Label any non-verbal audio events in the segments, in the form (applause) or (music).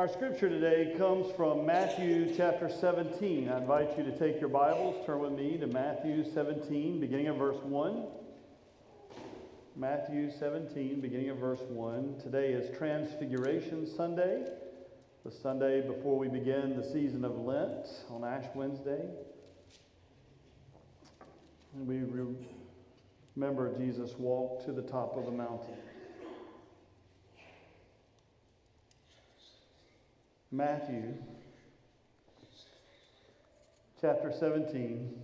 Our scripture today comes from Matthew chapter 17. I invite you to take your Bibles, turn with me to Matthew 17, beginning of verse 1. Matthew 17, beginning of verse 1. Today is Transfiguration Sunday, the Sunday before we begin the season of Lent on Ash Wednesday. And we remember Jesus walked to the top of the mountain. Matthew chapter 17,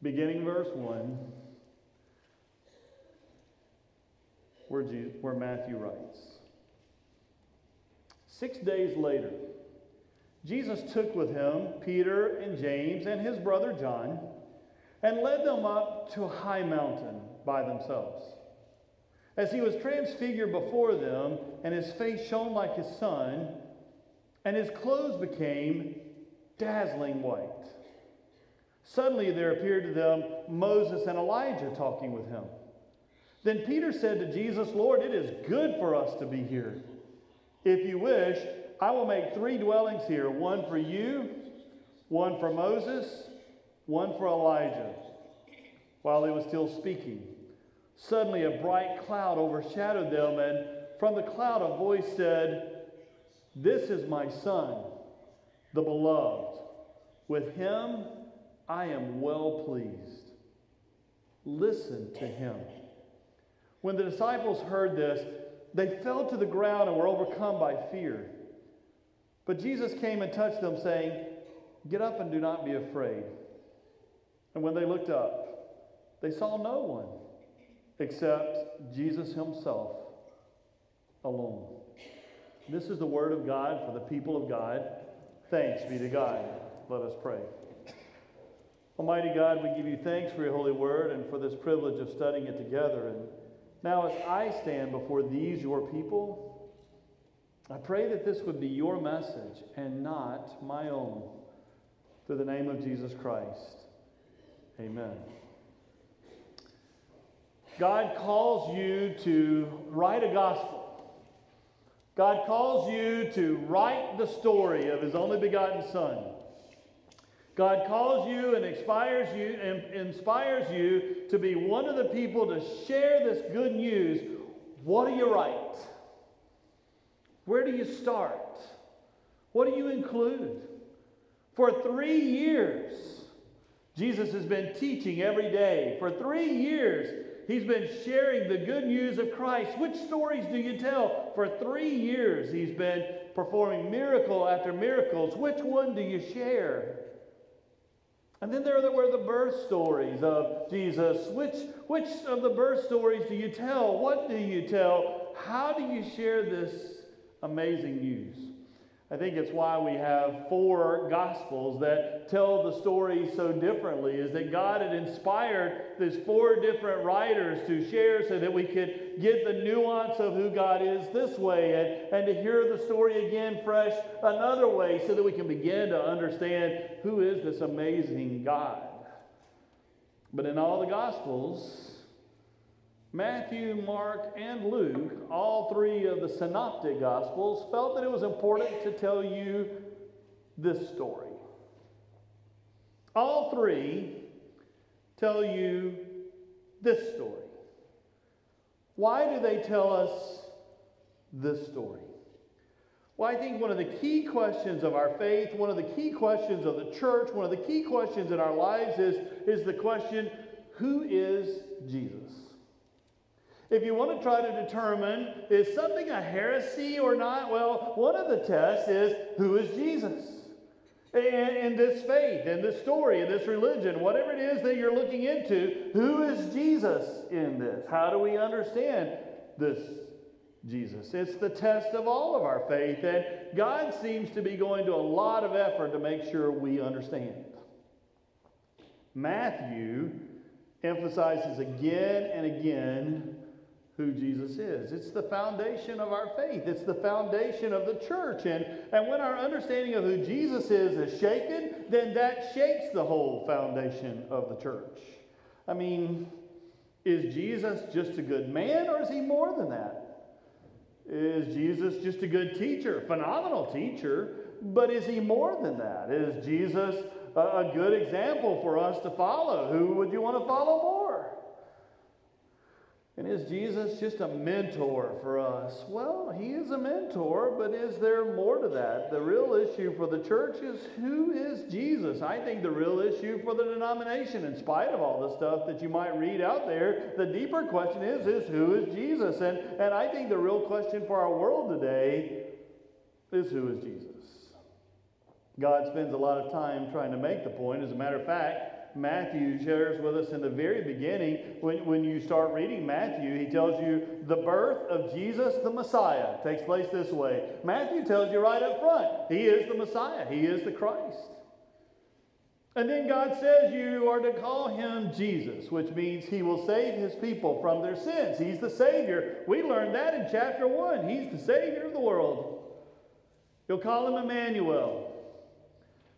beginning verse 1, where, Jesus, where Matthew writes Six days later, Jesus took with him Peter and James and his brother John and led them up to a high mountain by themselves. As he was transfigured before them, and his face shone like his sun, and his clothes became dazzling white. Suddenly there appeared to them Moses and Elijah talking with him. Then Peter said to Jesus, Lord, it is good for us to be here. If you wish, I will make three dwellings here one for you, one for Moses, one for Elijah. While he was still speaking, Suddenly, a bright cloud overshadowed them, and from the cloud, a voice said, This is my son, the beloved. With him I am well pleased. Listen to him. When the disciples heard this, they fell to the ground and were overcome by fear. But Jesus came and touched them, saying, Get up and do not be afraid. And when they looked up, they saw no one except Jesus himself alone. This is the word of God for the people of God. Thanks be to God. Let us pray. Almighty God, we give you thanks for your holy word and for this privilege of studying it together. And now, as I stand before these, your people, I pray that this would be your message and not my own. Through the name of Jesus Christ. Amen. God calls you to write a gospel. God calls you to write the story of his only begotten Son. God calls you and inspires you and inspires you to be one of the people to share this good news. What do you write? Where do you start? What do you include? For three years, Jesus has been teaching every day. For three years, He's been sharing the good news of Christ. Which stories do you tell? For three years, he's been performing miracle after miracles. Which one do you share? And then there were the birth stories of Jesus. Which, which of the birth stories do you tell? What do you tell? How do you share this amazing news? I think it's why we have four gospels that tell the story so differently, is that God had inspired these four different writers to share so that we could get the nuance of who God is this way and, and to hear the story again fresh another way so that we can begin to understand who is this amazing God. But in all the gospels, Matthew, Mark, and Luke, all three of the synoptic gospels, felt that it was important to tell you this story. All three tell you this story. Why do they tell us this story? Well, I think one of the key questions of our faith, one of the key questions of the church, one of the key questions in our lives is, is the question who is Jesus? If you want to try to determine is something a heresy or not, well, one of the tests is who is Jesus? In, this faith, in this story, in this religion, whatever it is that you're looking into, who is Jesus in this? How do we understand this Jesus? It's the test of all of our faith, and God seems to be going to a lot of effort to make sure we understand. Matthew emphasizes again and again who Jesus is. It's the foundation of our faith. It's the foundation of the church. And, and when our understanding of who Jesus is is shaken, then that shakes the whole foundation of the church. I mean, is Jesus just a good man or is he more than that? Is Jesus just a good teacher, phenomenal teacher? But is he more than that? Is Jesus a, a good example for us to follow? Who would you want to follow more? And is Jesus just a mentor for us? Well, he is a mentor, but is there more to that? The real issue for the church is who is Jesus? I think the real issue for the denomination, in spite of all the stuff that you might read out there, the deeper question is, is who is Jesus? And, and I think the real question for our world today is who is Jesus? God spends a lot of time trying to make the point. As a matter of fact, Matthew shares with us in the very beginning. When, when you start reading Matthew, he tells you the birth of Jesus the Messiah takes place this way. Matthew tells you right up front, he is the Messiah, he is the Christ. And then God says you are to call him Jesus, which means he will save his people from their sins. He's the Savior. We learned that in chapter 1. He's the Savior of the world. You'll call him Emmanuel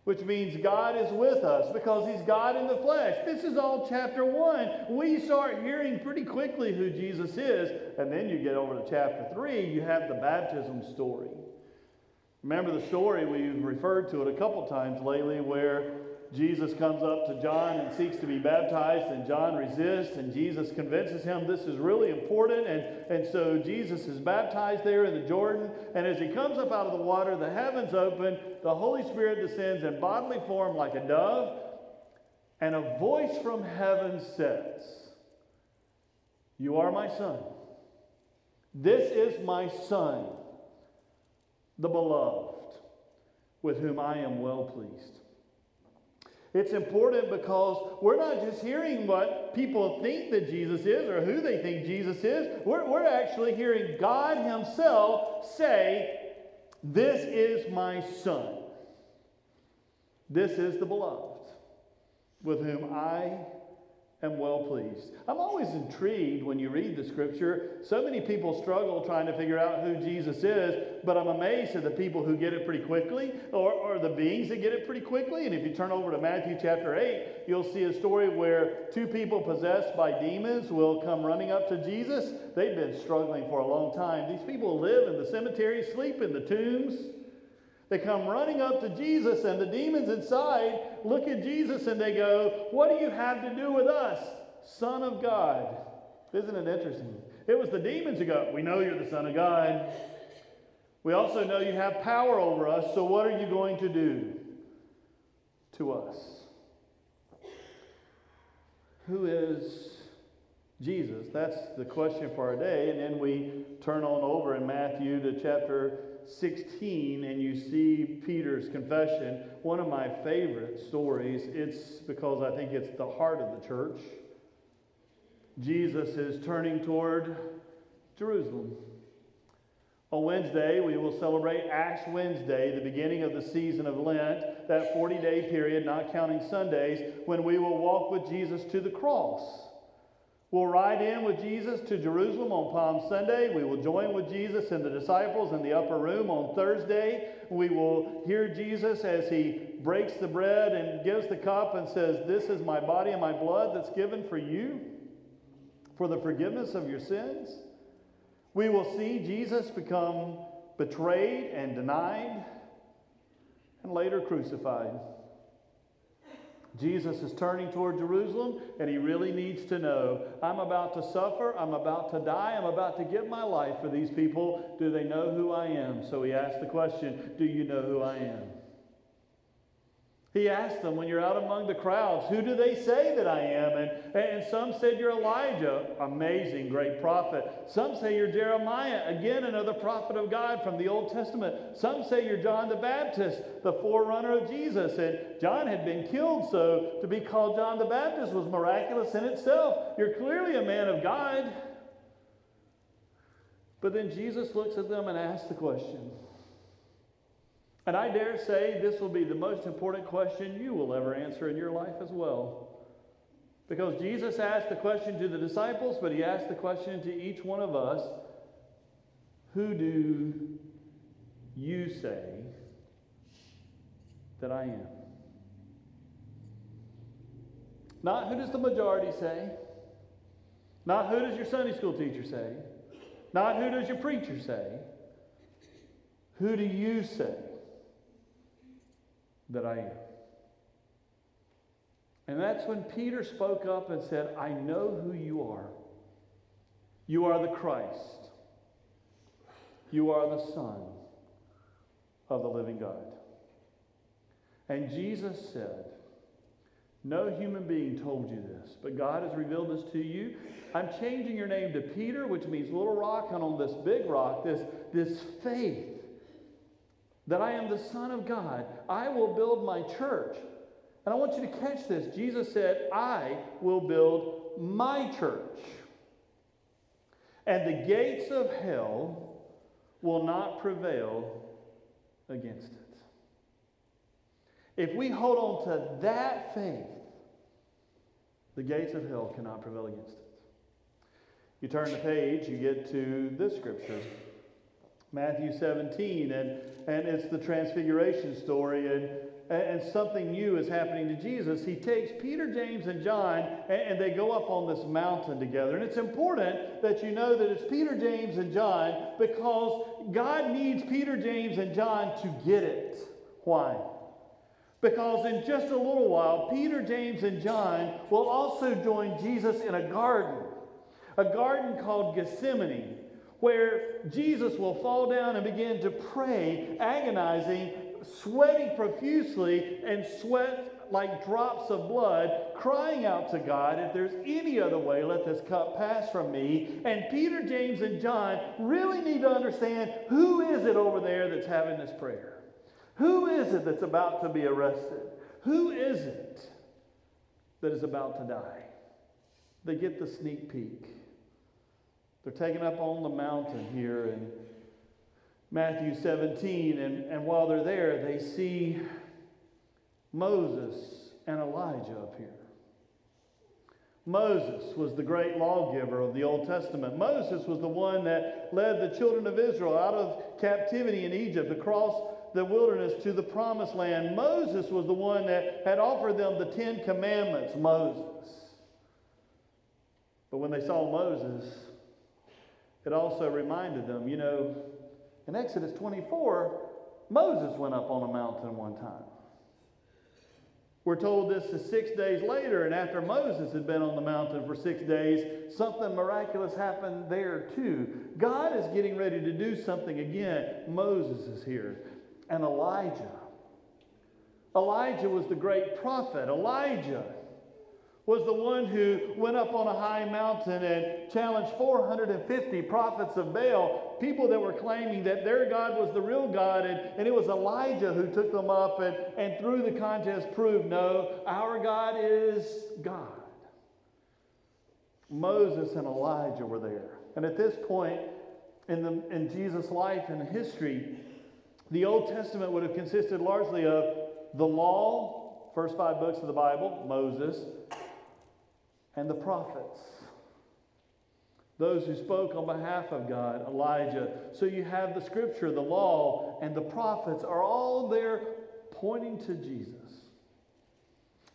which means God is with us because he's God in the flesh. This is all chapter 1. We start hearing pretty quickly who Jesus is, and then you get over to chapter 3, you have the baptism story. Remember the story, we've referred to it a couple times lately, where Jesus comes up to John and seeks to be baptized, and John resists, and Jesus convinces him this is really important. And, and so Jesus is baptized there in the Jordan. And as he comes up out of the water, the heavens open, the Holy Spirit descends in bodily form like a dove, and a voice from heaven says, You are my son. This is my son, the beloved, with whom I am well pleased. It's important because we're not just hearing what people think that Jesus is or who they think Jesus is. We're, we're actually hearing God Himself say, This is my Son. This is the beloved, with whom I am well pleased. I'm always intrigued when you read the scripture. So many people struggle trying to figure out who Jesus is, but I'm amazed at the people who get it pretty quickly or, or the beings that get it pretty quickly. And if you turn over to Matthew chapter 8, you'll see a story where two people possessed by demons will come running up to Jesus. They've been struggling for a long time. These people live in the cemetery, sleep in the tombs. They come running up to Jesus, and the demons inside look at Jesus and they go, What do you have to do with us, Son of God? Isn't it interesting? It was the demons who go, We know you're the Son of God. We also know you have power over us, so what are you going to do to us? Who is Jesus? That's the question for our day. And then we turn on over in Matthew to chapter 16 and you see Peter's confession, one of my favorite stories. It's because I think it's the heart of the church. Jesus is turning toward Jerusalem. On Wednesday, we will celebrate Ash Wednesday, the beginning of the season of Lent, that 40 day period, not counting Sundays, when we will walk with Jesus to the cross. We'll ride in with Jesus to Jerusalem on Palm Sunday. We will join with Jesus and the disciples in the upper room on Thursday. We will hear Jesus as he breaks the bread and gives the cup and says, This is my body and my blood that's given for you for the forgiveness of your sins. We will see Jesus become betrayed and denied and later crucified. Jesus is turning toward Jerusalem, and he really needs to know I'm about to suffer, I'm about to die, I'm about to give my life for these people. Do they know who I am? So he asks the question Do you know who I am? He asked them, when you're out among the crowds, who do they say that I am? And, and some said you're Elijah, amazing, great prophet. Some say you're Jeremiah, again, another prophet of God from the Old Testament. Some say you're John the Baptist, the forerunner of Jesus. And John had been killed, so to be called John the Baptist was miraculous in itself. You're clearly a man of God. But then Jesus looks at them and asks the question and I dare say this will be the most important question you will ever answer in your life as well. Because Jesus asked the question to the disciples, but he asked the question to each one of us Who do you say that I am? Not who does the majority say, not who does your Sunday school teacher say, Not who does your preacher say? Who do you say that I am? And that's when Peter spoke up and said, I know who you are. You are the Christ. You are the Son of the living God. And Jesus said, No human being told you this, but God has revealed this to you. I'm changing your name to Peter, which means little rock, and on this big rock, this, this faith that I am the Son of God, I will build my church. And I want you to catch this. Jesus said, I will build my church. And the gates of hell will not prevail against it. If we hold on to that faith, the gates of hell cannot prevail against it. You turn the page, you get to this scripture, Matthew 17, and, and it's the transfiguration story, and, and something new is happening to Jesus. He takes Peter, James, and John, and, and they go up on this mountain together. And it's important that you know that it's Peter, James, and John because God needs Peter, James, and John to get it. Why? Because in just a little while, Peter, James, and John will also join Jesus in a garden, a garden called Gethsemane, where Jesus will fall down and begin to pray, agonizing, sweating profusely, and sweat like drops of blood, crying out to God, if there's any other way, let this cup pass from me. And Peter, James, and John really need to understand who is it over there that's having this prayer? Who is it that's about to be arrested? Who is it that is about to die? They get the sneak peek. They're taken up on the mountain here in Matthew 17, and, and while they're there, they see Moses and Elijah up here. Moses was the great lawgiver of the Old Testament. Moses was the one that led the children of Israel out of captivity in Egypt across the wilderness to the promised land. Moses was the one that had offered them the Ten Commandments, Moses. But when they saw Moses, it also reminded them, you know, in Exodus 24, Moses went up on a mountain one time. We're told this is six days later, and after Moses had been on the mountain for six days, something miraculous happened there too. God is getting ready to do something again. Moses is here, and Elijah. Elijah was the great prophet. Elijah was the one who went up on a high mountain and challenged 450 prophets of Baal, people that were claiming that their God was the real God. And, and it was Elijah who took them up and, and through the contest proved no, our God is God. Moses and Elijah were there. And at this point in, the, in Jesus' life and history, the Old Testament would have consisted largely of the law, first five books of the Bible, Moses, and the prophets. Those who spoke on behalf of God, Elijah. So you have the scripture, the law, and the prophets are all there pointing to Jesus.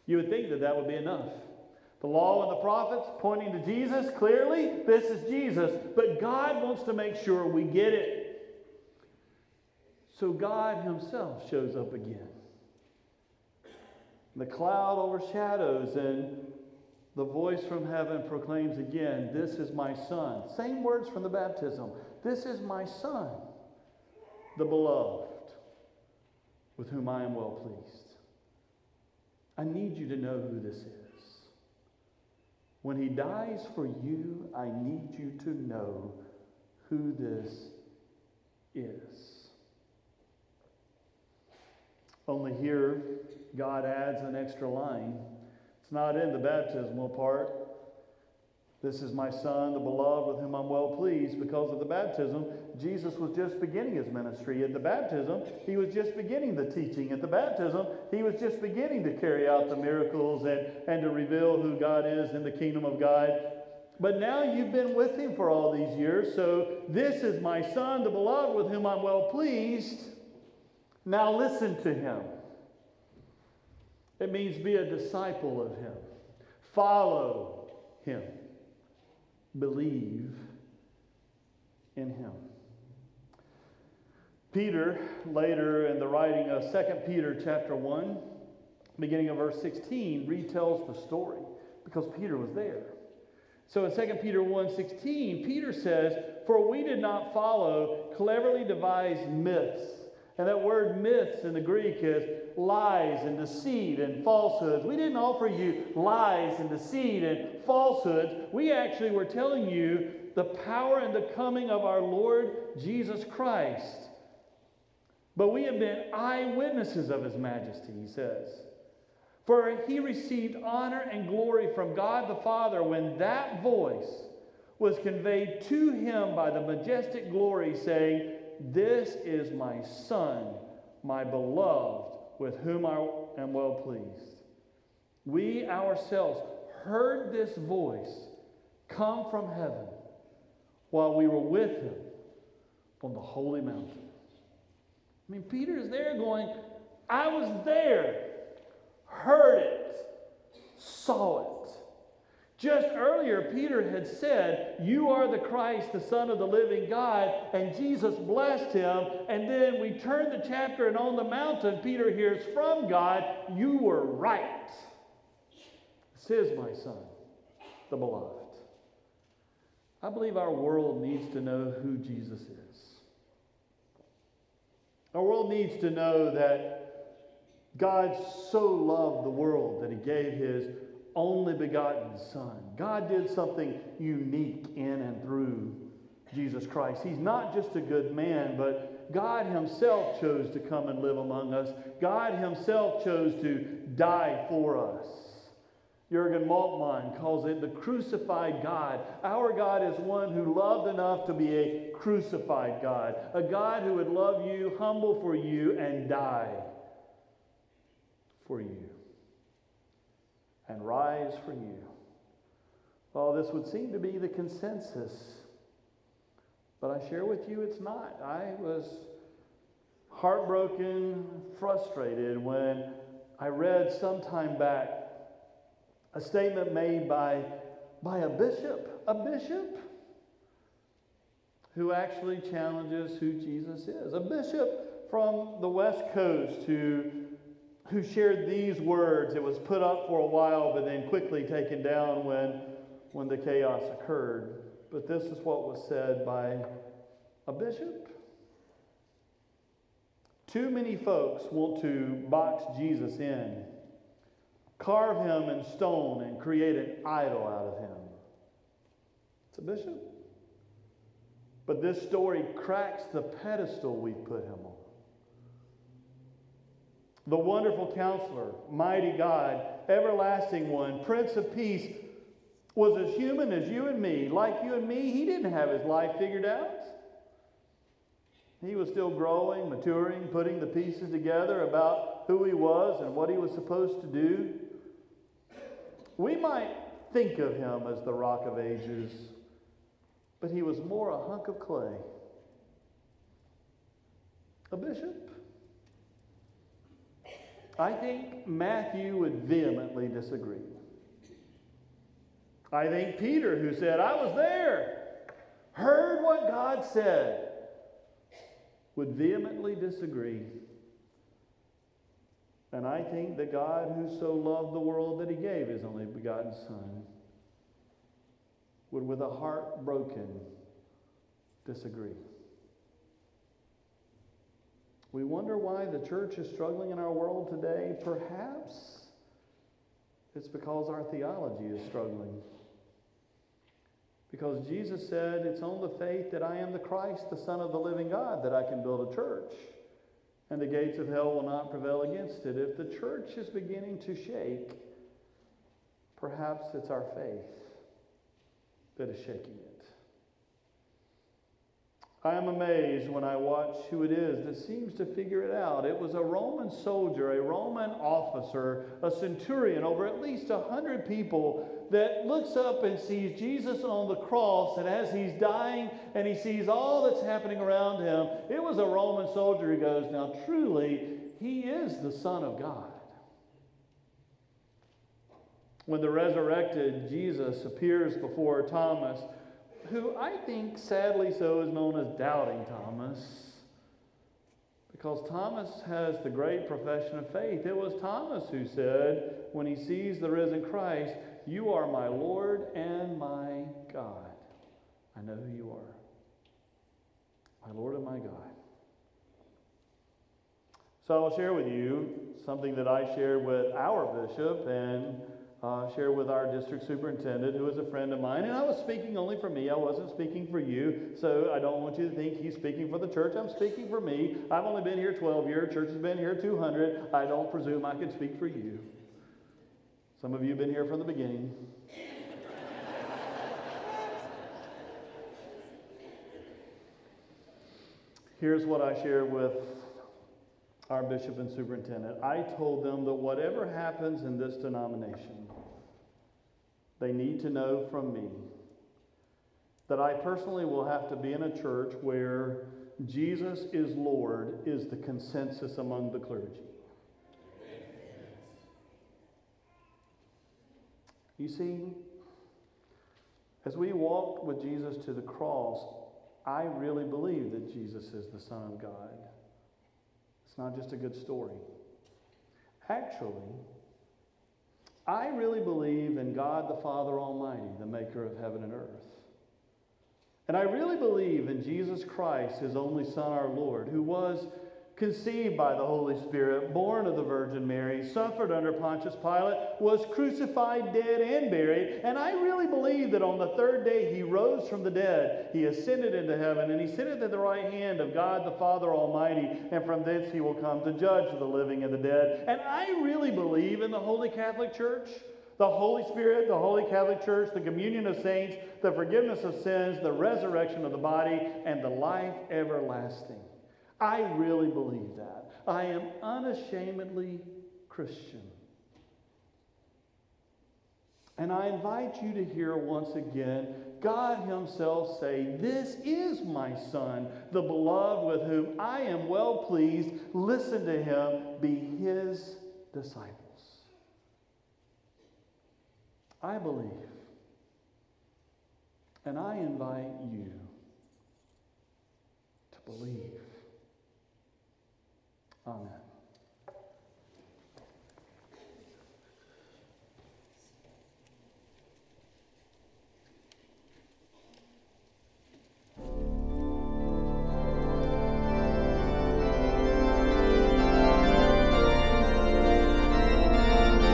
You would think that that would be enough. The law and the prophets pointing to Jesus clearly, this is Jesus. But God wants to make sure we get it. So God Himself shows up again. The cloud overshadows, and the voice from heaven proclaims again, This is my son. Same words from the baptism. This is my son, the beloved, with whom I am well pleased. I need you to know who this is. When he dies for you, I need you to know who this is. Only here, God adds an extra line not in the baptismal part. This is my son, the beloved, with whom I'm well pleased. Because of the baptism, Jesus was just beginning his ministry. At the baptism, he was just beginning the teaching. At the baptism, he was just beginning to carry out the miracles and, and to reveal who God is in the kingdom of God. But now you've been with him for all these years, so this is my son, the beloved, with whom I'm well pleased. Now listen to him. It means be a disciple of Him, follow Him, believe in him. Peter, later in the writing of 2 Peter chapter 1, beginning of verse 16, retells the story because Peter was there. So in 2 Peter 1:16, Peter says, "For we did not follow cleverly devised myths." And that word myths in the Greek is lies and deceit and falsehoods. We didn't offer you lies and deceit and falsehoods. We actually were telling you the power and the coming of our Lord Jesus Christ. But we have been eyewitnesses of his majesty, he says. For he received honor and glory from God the Father when that voice was conveyed to him by the majestic glory, saying, This is my Son, my beloved, with whom I am well pleased. We ourselves heard this voice come from heaven while we were with him on the holy mountain. I mean, Peter is there going, I was there, heard it, saw it. Just earlier, Peter had said, You are the Christ, the Son of the living God, and Jesus blessed him. And then we turn the chapter, and on the mountain, Peter hears from God, You were right. This is my Son, the beloved. I believe our world needs to know who Jesus is. Our world needs to know that God so loved the world that he gave his only begotten Son. God did something unique in and through Jesus Christ. He's not just a good man, but God Himself chose to come and live among us. God Himself chose to die for us. Jurgen Moltmann calls it the crucified God. Our God is one who loved enough to be a crucified God, a God who would love you, humble for you, and die for you, rise for you. Well, this would seem to be the consensus, but I share with you it's not. I was heartbroken, frustrated when I read some time back a statement made by, by a bishop, a bishop who actually challenges who Jesus is. A bishop from the West Coast who, who shared these words. It was put up for a while, but then quickly taken down when, when the chaos occurred. But this is what was said by a bishop. Too many folks want to box Jesus in carve him in stone and create an idol out of him. It's a bishop. But this story cracks the pedestal we put him on. The wonderful counselor, mighty God, everlasting one, Prince of Peace, was as human as you and me. Like you and me, he didn't have his life figured out. He was still growing, maturing, putting the pieces together about who he was and what he was supposed to do. We might think of him as the rock of ages, but he was more a hunk of clay. A bishop. I think Matthew would vehemently disagree. I think Peter, who said, I was there, heard what God said, would vehemently disagree. And I think that God, who so loved the world that he gave his only begotten Son, would, with a heart broken, disagree. We wonder why the church is struggling in our world today. Perhaps it's because our theology is struggling. Because Jesus said, It's on the faith that I am the Christ, the Son of the living God, that I can build a church and the gates of hell will not prevail against it. If the church is beginning to shake, perhaps it's our faith that is shaking it. I am amazed when I watch who it is that seems to figure it out. It was a Roman soldier, a Roman officer, a centurion, over at least a hundred people that looks up and sees Jesus on the cross, and as he's dying and he sees all that's happening around him, it was a Roman soldier who goes, Now truly, he is the Son of God. When the resurrected Jesus appears before Thomas, who I think sadly so is known as Doubting Thomas. Because Thomas has the great profession of faith. It was Thomas who said, when he sees the risen Christ, You are my Lord and my God. I know who you are. My Lord and my God. So I'll share with you something that I shared with our bishop and uh, share with our district superintendent, who is a friend of mine. And I was speaking only for me. I wasn't speaking for you. So I don't want you to think he's speaking for the church. I'm speaking for me. I've only been here 12 years. Church has been here 200. I don't presume I can speak for you. Some of you have been here from the beginning. (laughs) Here's what I share with our bishop and superintendent. I told them that whatever happens in this denomination, they need to know from me that I personally will have to be in a church where Jesus is Lord is the consensus among the clergy. You see, as we walked with Jesus to the cross, I really believe that Jesus is the Son of God. It's not just a good story. Actually, I really believe in God the Father Almighty, the maker of heaven and earth. And I really believe in Jesus Christ, his only Son, our Lord, who was conceived by the Holy Spirit, born of the Virgin Mary, suffered under Pontius Pilate, was crucified, dead, and buried. And I really believe that on the third day he rose from the dead. He ascended into heaven, and he sitteth at the right hand of God the Father Almighty, and from thence he will come to judge the living and the dead. And I really believe in the Holy Catholic Church. The Holy Spirit, the Holy Catholic Church, the communion of saints, the forgiveness of sins, the resurrection of the body, and the life everlasting. I really believe that. I am unashamedly Christian. And I invite you to hear once again God Himself say, This is my Son, the beloved with whom I am well pleased. Listen to Him, be His disciples. I believe. And I invite you to believe. Oh, Amen.